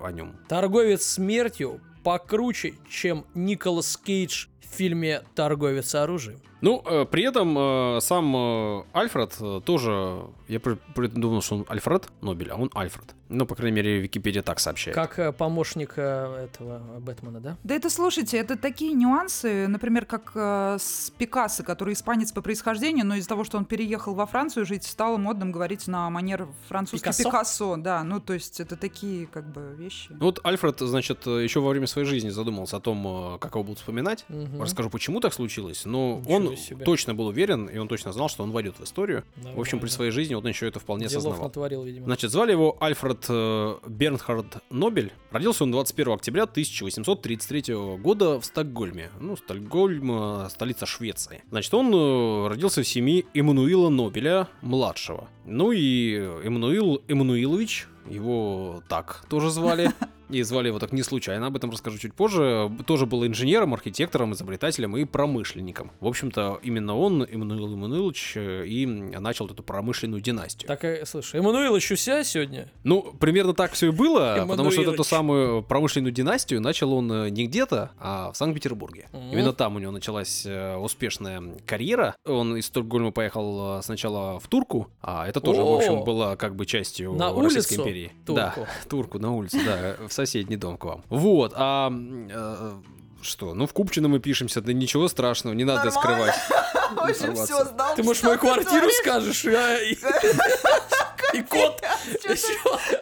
о нем. Торговец смертью покруче, чем Николас Кейдж в фильме «Торговец оружием». Ну, э, при этом э, сам э, Альфред э, тоже... Я при- при- думал, что он Альфред Нобель, а он Альфред. Ну, по крайней мере, Википедия так сообщает. Как э, помощник э, этого э, Бэтмена, да? Да это, слушайте, это такие нюансы, например, как э, с Пикассо, который испанец по происхождению, но из-за того, что он переехал во Францию жить, стало модным говорить на манер французский Пикассо? Пикассо, да, ну то есть это такие как бы вещи. Ну, Вот Альфред, значит, еще во время своей жизни задумался о том, как его будут вспоминать. Мгм. Расскажу, почему так случилось. Но Ничего он себе. точно был уверен, и он точно знал, что он войдет в историю. В общем, при Нормально. своей жизни он еще это вполне Делов осознавал. натворил, видимо. Значит, звали его Альфред э, Бернхард Нобель. Родился он 21 октября 1833 года в Стокгольме. Ну, Стокгольм, э, столица Швеции. Значит, он э, родился в семье Эммануила Нобеля младшего. Ну и Эммануил Эммануилович, его так тоже звали. И звали его так не случайно, об этом расскажу чуть позже. Тоже был инженером, архитектором, изобретателем и промышленником. В общем-то, именно он, Эммануил Эммануилович, э, и начал эту промышленную династию. Так, э, слушай, Эммануил ищуся сегодня? Ну, примерно так все и было, потому что вот эту Эммануилович. самую промышленную династию начал он э, не где-то, а в Санкт-Петербурге. Мгм. Именно там у него началась успешная карьера. Он из Стокгольма поехал сначала в Турку, а это тоже, в О! общем, было как бы частью На Российской улицу империи. Турку? Да, Турку на улицу, да, в соседний дом к вам. Вот, а э, что, ну в Купчино мы пишемся, да ничего страшного, не надо скрывать. Вообще все знал. Ты, может, что мою квартиру творишь? скажешь? а, И еще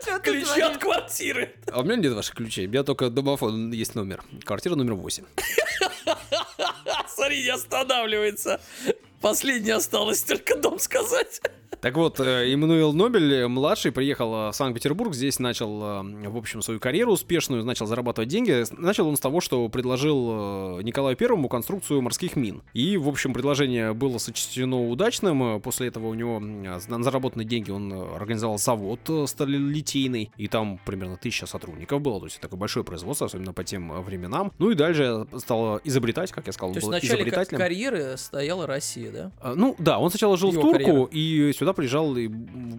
чё ты ключи от квартиры. А у меня нет ваших ключей, у меня только домофон есть номер. Квартира номер 8. Смотри, не останавливается. Последнее осталось только дом сказать. Так вот, э, Эммануил Нобель, э, младший, приехал э, в Санкт-Петербург, здесь начал, в общем, свою карьеру успешную, начал зарабатывать деньги. Начал он с того, что предложил Николаю Первому конструкцию морских мин. И, в общем, предложение было сочтено удачным. После этого у него на заработанные деньги он организовал завод сталелитейный, и там примерно тысяча сотрудников было, то есть такое большое производство, особенно по тем временам. Ну и дальше стал изобретать, как я сказал, То есть в был ка- изобретателем. карьеры стояла Россия, да? А, Ну да, он сначала жил в Его Турку, карьера. и сюда сюда приезжал и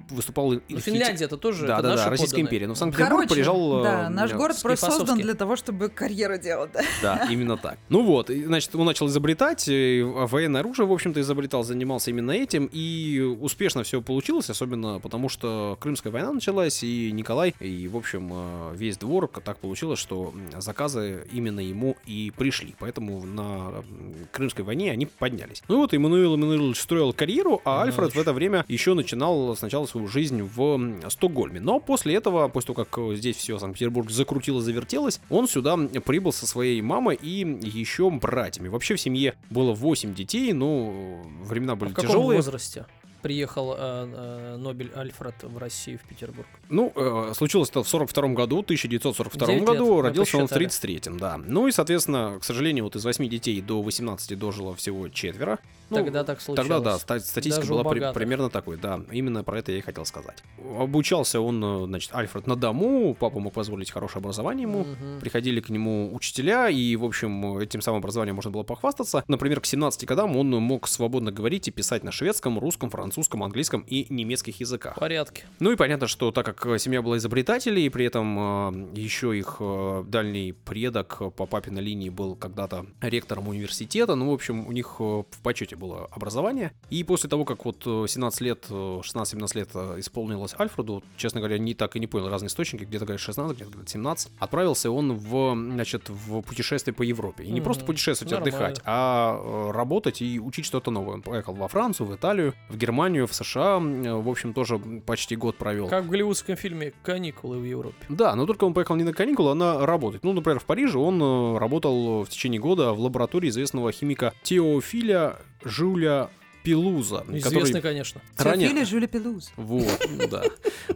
выступал... и- Ну, Финляндия это тоже Да, это да, наша да, Российская империя. Но в Санкт-Петербург приезжал... да, э, наш город просто создан для того, чтобы карьеру делать, да. Да, именно так. Ну вот, и, значит, он начал изобретать, военное оружие, в общем-то, изобретал, занимался именно этим, и успешно все получилось, особенно потому, что Крымская война началась, и Николай, и, в общем, э, весь двор, так получилось, что заказы именно ему и пришли, поэтому на Крымской войне они поднялись. Ну вот, Эммануил Эммануилович строил карьеру, а Альфред в это время еще начинал сначала свою жизнь в Стокгольме. Но после этого, после того, как э, здесь все Санкт-Петербург закрутило, завертелось, он сюда прибыл со своей мамой и еще братьями. Вообще в семье было 8 детей, но времена А были в каком тяжелые. возрасте приехал э, э, Нобель Альфред в Россию, в Петербург? Ну, э, случилось это в 42 году, 1942 Девять году, лет, мы родился он в посчитали. 33-м, да. Ну и, соответственно, к сожалению, вот из 8 детей до 18 дожило всего четверо. Ну, Тогда так случилось. Тогда, да, ста- статистика Даже была при- примерно такой, да. Именно про это я и хотел сказать. Обучался он, э, значит, Альфред на дому, папа мог позволить хорошее образование ему. Мгм. Приходили к нему учителя, и, в общем, этим самым образованием можно было похвастаться. Например, к 17 годам он мог свободно говорить и писать на шведском, русском, французском, английском и немецких языках. В порядке. Ну и понятно, что так как э, семья была изобретателей, и при этом э, еще их э, дальний предок по папиной линии был когда-то ректором университета, ну, в общем, у них в почете было образование. И после того, как вот э, 17 лет, э, 16-17 лет исполнилось Альфреду, честно говоря, не так и не понял разные источники, где-то говорят 16, где-то говорят 17, отправился он в, значит, в путешествие по Европе. И не Мгм. просто путешествовать, Нормально. отдыхать, а работать и учить что-то новое. Он поехал во Францию, в Италию, в Германию, в США, э, в общем, тоже почти год провел. Как в голливудском фильме «Каникулы в Европе». Да, но только он поехал не на каникулы, а на работать. Ну, например, в Париже он э, работал в течение года в лаборатории известного химика Теофиля Жюля Пилуза. Известный, который- конечно. Ранее- Теофилия Жюля Пелуз. Вот, ну да.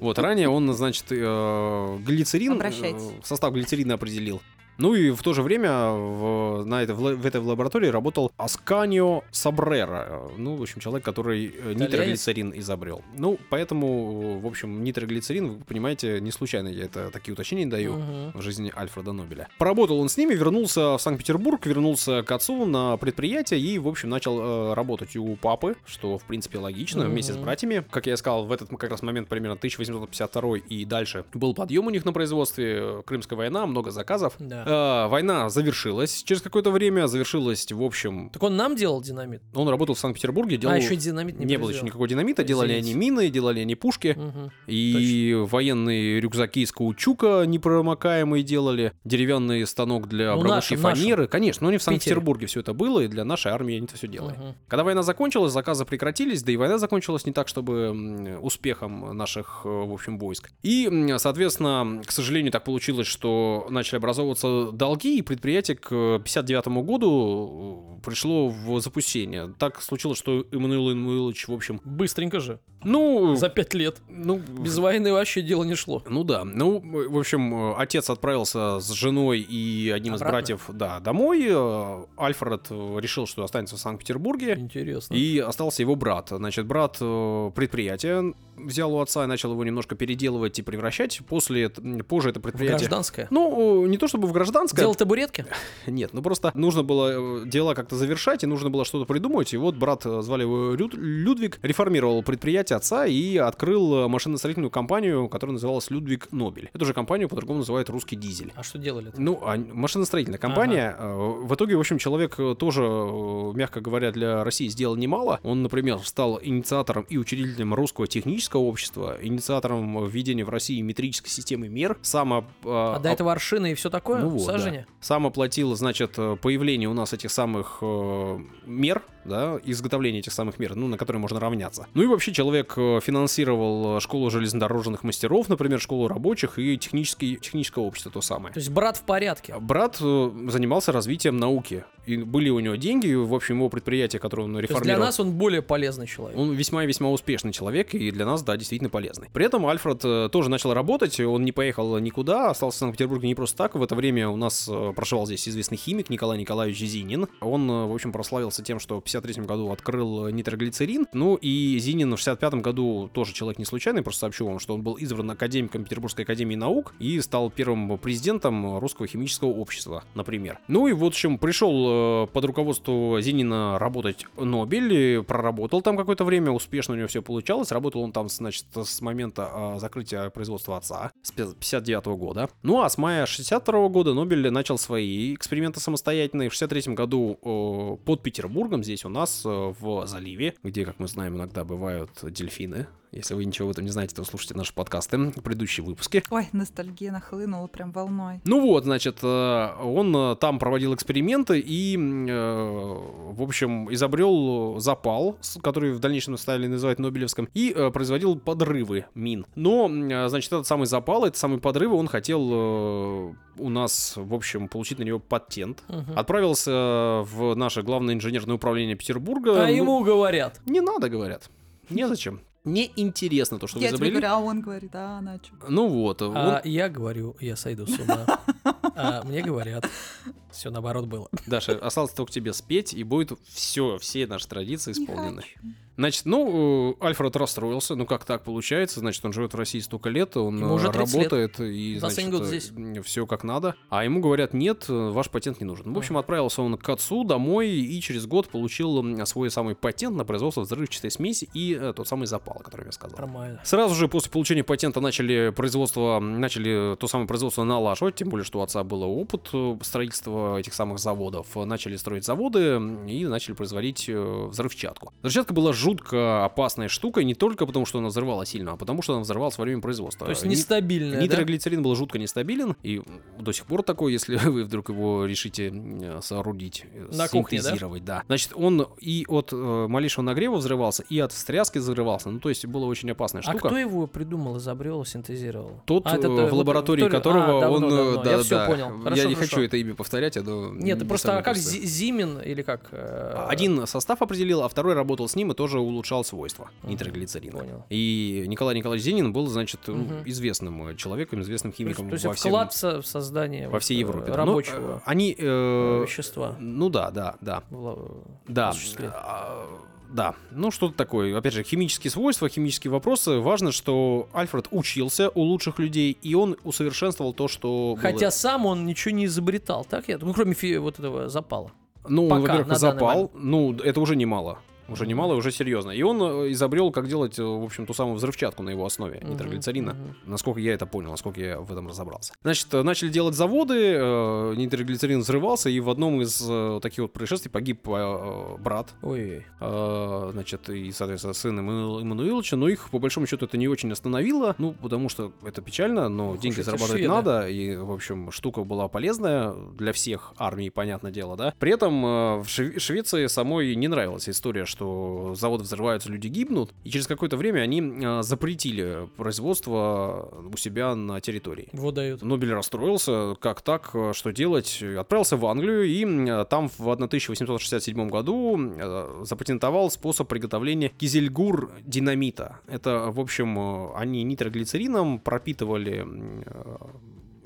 Вот, ранее он, значит, э, глицерин, э, состав глицерина определил. Ну и в то же время в, на это, в, в этой лаборатории работал Асканио Сабрера. Ну, в общем, человек, который э, нитроглицерин изобрел. Ну, поэтому, в общем, нитроглицерин, вы понимаете, не случайно я это такие уточнения даю Мгм. в жизни Альфреда Нобеля. Поработал он с ними, вернулся в Санкт-Петербург, вернулся к отцу на предприятие и, в общем, начал э, работать у папы, что, в принципе, логично, вместе с братьями. Как я сказал, в этот как раз момент, примерно 1852 и дальше, был подъем у них на производстве, э, Крымская война, много заказов. Да. Э, война завершилась через какое-то время, завершилась, в общем, Так он нам делал динамит? он работал в Санкт-Петербурге, делал... А, еще динамит не не было еще никакого динамита, делали они мины, делали они пушки. И военные рюкзаки из каучука непромокаемые делали, деревянный станок для Ну, обработки нашим. фанеры. Конечно, но не в. Санкт-Петербурге все это было, и для нашей армии они это все делали. Когда война закончилась, заказы прекратились, да и война закончилась не так, чтобы успехом наших, э, в общем, войск. И, соответственно, к сожалению, так получилось, что начали образовываться долги, и предприятие к 59 году э, пришло в запустение. Так случилось, что Эммануил Эммануилович, в общем, Быстренько же. ну... За пять лет. ну, Без войны вообще дело не шло. ну да, ну, в общем, э, отец отправился с женой и одним Обратно? из братьев, да, домой. Э, Альфред решил, что останется в Санкт-Петербурге. Интересно. И остался его брат. Значит, брат предприятие взял у отца и начал его немножко переделывать и превращать. После, позже это В предприятие... гражданское. Ну, не то чтобы в гражданское. Делал табуретки? Нет, ну просто нужно было э, дела как-то завершать, и нужно было что-то придумать. И вот брат, э, звали его Рюд- Людвиг, реформировал предприятие отца и открыл э, машиностроительную компанию, которая называлась Людвиг Нобель. Эту же компанию по-другому называют русский дизель. А что делали? Ну, а машиностроительная компания. э, В итоге, в общем, человек тоже, мягко говоря, для России сделал немало. Он, например, стал инициатором и учредителем русского технического общества, инициатором введения в России метрической системы мер. Сам оп- А до этого аршины и все такое? Ну вот, да. Сам оплатил, значит, э, появление у нас этих самых э, мер, да, изготовление этих самых мер, ну, на которые можно равняться. Ну и вообще человек э, финансировал э, школу железнодорожных мастеров, например, школу рабочих и технический, техническое общество то самое. То есть брат в порядке. Брат э, занимался развитием науки. И были у него деньги, в общем, его предприятие, которое он То есть для реформировал. нас он более полезный человек. Он весьма и весьма успешный человек, и для нас, да, действительно полезный. При этом Альфред тоже начал работать, он не поехал никуда, остался в Санкт-Петербурге не просто так. В это время у нас проживал здесь известный химик Николай Николаевич Зинин. Он, в общем, прославился тем, что 1953 году открыл нитроглицерин. Ну и Зинин в 65 году тоже человек не случайный, просто сообщу вам, что он был избран академиком Петербургской академии наук и стал первым президентом Русского химического общества, например. Ну и в общем, пришел э, под руководство Зинина работать Нобель, проработал там какое-то время, успешно у него все получалось. Работал он там, значит, с момента э, закрытия производства отца, с 59 года. Ну а с мая 62 года Нобель начал свои эксперименты самостоятельные. В 63 году э, под Петербургом, здесь у нас, э, в заливе, где, как мы знаем, иногда бывают дельфины, если вы ничего в этом не знаете, то слушайте наши подкасты, предыдущие выпуски. Ой, ностальгия нахлынула прям волной. Ну вот, значит, э, он э, там проводил эксперименты и, э, в общем, изобрел запал, который в дальнейшем стали называть Нобелевским, и производил подрывы мин. Но, значит, этот самый запал, этот самый подрывы, он хотел у нас, в общем, получить на него патент. Угу. Отправился в наше главное инженерное управление Петербурга. А ну, ему говорят. Не надо, говорят. Незачем не интересно то, что я вы изобрели. Я говорю, а он говорит, а, начал. Ну вот. А он... я говорю, я сойду с ума. А мне говорят, все наоборот было. Даша, осталось только тебе спеть, и будет все, все наши традиции исполнены. Значит, ну, э, Альфред расстроился. Ну, как так получается? Значит, он живет в России столько лет, он ему уже работает, лет. и, значит, год здесь. все как надо. А ему говорят, нет, ваш патент не нужен. В общем, отправился он к отцу домой и через год получил свой самый патент на производство взрывчатой смеси и э, тот самый запал, о котором я сказал. Нормально. Сразу же после получения патента начали производство, начали то самое производство налаживать, тем более, что у отца был опыт э, строительства этих самых заводов. Начали строить заводы и начали производить взрывчатку. Взрывчатка была жутко опасная штука, не только потому, что она взрывала сильно, а потому, что она взрывалась во время производства. То есть нестабильная, Нитроглицерин да? был жутко нестабилен, и до сих пор такой, если вы вдруг его решите соорудить, На синтезировать, кухне, да? да. Значит, он и от э, малейшего нагрева взрывался, и от встряски взрывался. Ну, то есть, была очень опасная а штука. А кто его придумал, изобрел, синтезировал? Тот, а, это, в вот, лаборатории который... которого а, давно, он... Давно. Да, я да, все понял. Хорошо, я не хорошо. хочу это имя повторять, а то... Нет, не просто а как. Зимин или как? Э, Один состав определил, а второй работал с ним и тоже улучшал свойства uh-huh. нитроглицерина. Понял. И Николай Николаевич Зенин был, значит, uh-huh. известным э, человеком, известным химиком то есть, то есть во всем... в создание во всей Европе. Рабочего Но, они э, вещества. Ну да, да, да. В, да. Да, ну что-то такое. Опять же, химические свойства, химические вопросы. Важно, что Альфред учился у лучших людей, и он усовершенствовал то, что Хотя было... сам он ничего не изобретал, так я думаю, кроме фи- вот этого запала. Ну, во-первых, запал, ну, это уже немало уже немало, уже серьезно. И он э, изобрел, как делать, э, в общем, ту самую взрывчатку на его основе uh-huh, нитроглицерина. Uh-huh. Насколько я это понял, насколько я в этом разобрался. Значит, э, начали делать заводы, э, нитроглицерин взрывался, и в одном из э, таких вот происшествий погиб э, брат. Ой. Э, значит, и, соответственно, сын Эмману... Эммануиловича, но их, по большому счету, это не очень остановило, ну, потому что это печально, но Ох, деньги зарабатывать шведы. надо, и, в общем, штука была полезная для всех армий, понятное дело, да. При этом э, в Швеции самой не нравилась история, что заводы взрываются, люди гибнут. И через какое-то время они а, запретили производство у себя на территории. Вот дают. Нобель расстроился, как так, что делать? Отправился в Англию и там в 1867 году запатентовал способ приготовления кизельгур динамита. Это, в общем, они нитроглицерином пропитывали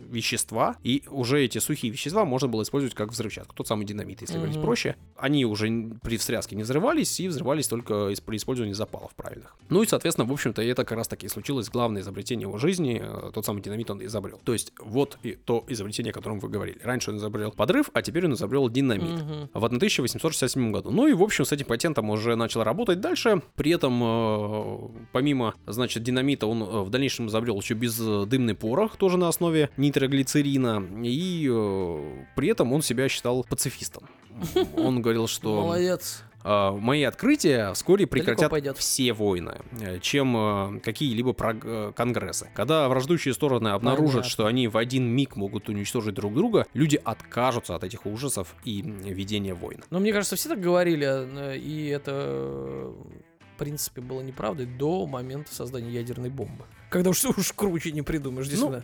вещества, и уже эти сухие вещества можно было использовать как взрывчатку. Тот самый динамит, если mm-hmm. говорить проще. Они уже при встряске не взрывались, и взрывались только при использовании запалов правильных. Ну и, соответственно, в общем-то, это как раз таки случилось главное изобретение его жизни. Э, тот самый динамит он изобрел. То есть вот и то изобретение, о котором вы говорили. Раньше он изобрел подрыв, а теперь он изобрел динамит. Mm-hmm. В 1867 году. Ну и, в общем, с этим патентом уже начал работать дальше. При этом, э, помимо, значит, динамита, он э, в дальнейшем изобрел еще бездымный порох, тоже на основе нитро нитроглицерина, и э, при этом он себя считал пацифистом. Он говорил, что... Молодец. Э, мои открытия вскоре прекратят все войны, э, чем какие-либо э, конгрессы. Когда враждующие стороны обнаружат, Понятно. что они в один миг могут уничтожить друг друга, люди откажутся от этих ужасов и ведения войн. Но мне кажется, все так говорили, и это в принципе было неправдой до момента создания ядерной бомбы. Когда уж, уж круче не придумаешь, действительно. Ну,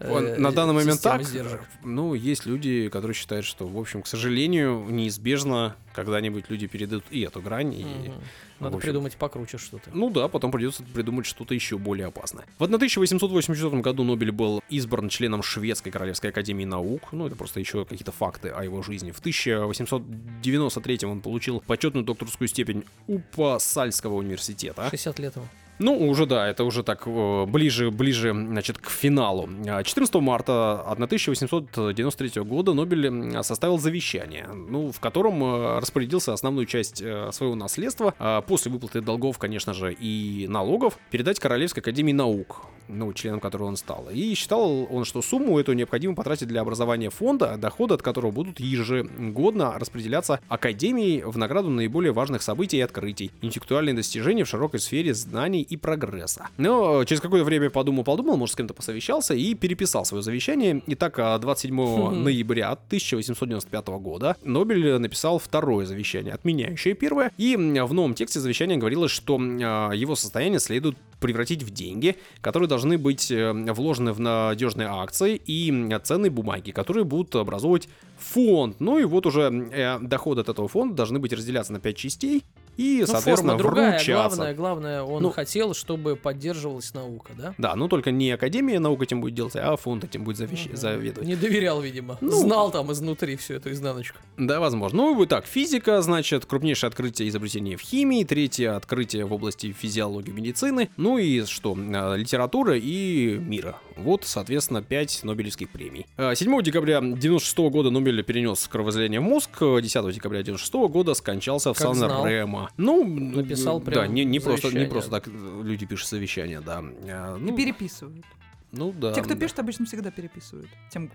э, на данный момент так. Сдержек. Ну, есть люди, которые считают, что, в общем, к сожалению, неизбежно когда-нибудь люди перейдут и эту грань, и Надо общем, придумать покруче что-то. Ну да, потом придется придумать что-то еще более опасное. В 1884 году Нобель был избран членом Шведской Королевской Академии Наук. Ну, это просто еще какие-то факты о его жизни. В 1893 он получил почетную докторскую степень Упасальского университета. 60 лет ему. Ну, уже да, это уже так э, ближе, ближе, значит, к финалу. А 14 марта 1893 года Нобель составил завещание, ну, в котором э, распорядился основную часть э, своего наследства, а после выплаты долгов, конечно же, и налогов, передать Королевской академии наук, ну, членом которого он стал. И считал он, что сумму эту необходимо потратить для образования фонда, доходы от которого будут ежегодно распределяться Академией в награду наиболее важных событий и открытий, интеллектуальные достижения в широкой сфере знаний и прогресса. Но через какое-то время подумал-подумал, может, с кем-то посовещался и переписал свое завещание. Итак, а, 27 Хм. ноября 1895 года Нобель написал второе завещание, отменяющее первое. И в новом тексте завещания говорилось, что а, его состояние следует превратить в деньги, которые должны быть э, вложены в надежные акции и ценные бумаги, которые будут образовывать фонд. Ну и вот уже э, доходы от этого фонда должны быть разделяться на пять частей и, Ну, соответственно, форма другая, вручаться. главное, главное, он Ну. хотел, чтобы поддерживалась наука, да? Да, ну только не Академия наук этим будет делать, а фонд этим будет завещ- Мгм. заведовать. Не доверял, видимо. Ну. Знал там изнутри всю эту изнаночку. Да, возможно. Ну, и так, физика, значит, крупнейшее открытие изобретения в химии, третье открытие в области физиологии медицины, ну и что, а, литература и мира. Вот, соответственно, 5 Нобелевских премий. А, 7 декабря 96 года Нобель перенес кровоизлияние в мозг, а 10 декабря 96 года скончался в Как. Сан-Ремо. Ну, Написал да, прям не, не просто, не просто так люди пишут завещание, да. А, И Ну, переписывают. Ну да. Те, кто да. пишет, обычно всегда переписывают. Тем,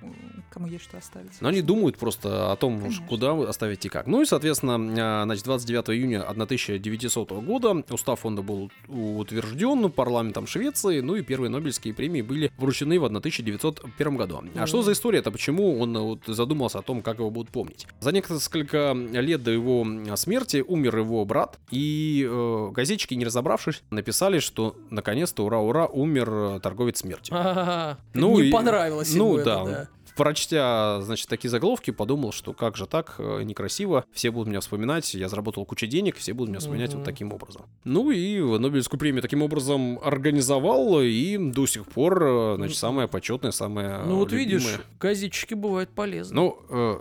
кому есть что оставить. Но они думают просто о том, Конечно. куда оставить и как. Ну и, соответственно, а, значит, 29 июня 1900 года устав фонда был утвержден парламентом Швеции, ну и первые Нобелевские премии были вручены в 1901 году. А что за история-то? Почему он э, вот задумался о том, как его будут помнить? За несколько лет до его смерти умер его брат, и э, газетчики, не разобравшись, написали, что наконец-то, ура-ура, умер э, торговец смертью. А, Ну не и- понравилось ну ему это, да. да. Прочтя, значит, такие заголовки, подумал, что как же так, э, некрасиво, все будут меня вспоминать, я заработал кучу денег, все будут меня вспоминать Мгм. вот таким образом. Ну и Нобелевскую премию таким образом организовал, и до сих пор, э, значит, самая почетная, самая Ну вот любимая. видишь, газетчики бывают полезны. Ну, э,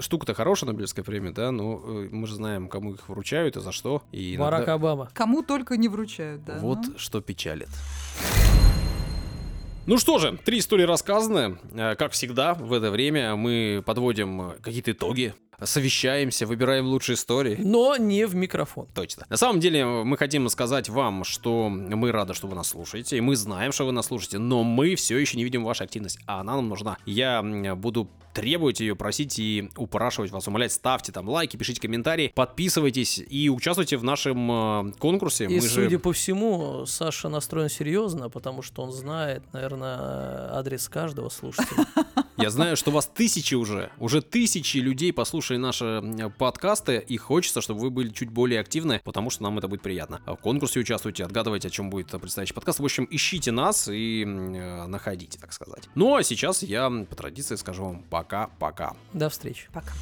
штука-то хорошая, Нобелевская премия, да, но э, мы же знаем, кому их вручают и за что. И Барак иногда- Обама. Кому только не вручают, да. вот ну. что печалит. Ну что же, три истории рассказаны. Э, Как всегда, в это время мы подводим э, какие-то итоги, совещаемся, выбираем лучшие истории. Но не в микрофон. Точно. На самом деле, мы хотим сказать вам, что мы рады, что вы нас слушаете, и мы знаем, что вы нас слушаете, но мы все еще не видим вашу активность, а она нам нужна. Я буду требовать ее, просить и упрашивать вас, умолять, ставьте там лайки, пишите комментарии, подписывайтесь и участвуйте в нашем э, конкурсе. И, Мы же- судя по всему, Саша настроен серьезно, потому что он знает, наверное, адрес каждого слушателя. Я знаю, что вас тысячи уже, уже тысячи людей послушали наши м, подкасты, и хочется, чтобы вы были чуть более активны, потому что нам это будет приятно. В конкурсе участвуйте, отгадывайте, о чем будет предстоящий подкаст. В общем, ищите нас и э, находите, так сказать. Ну а сейчас я по традиции скажу вам пока-пока. До встречи. Пока.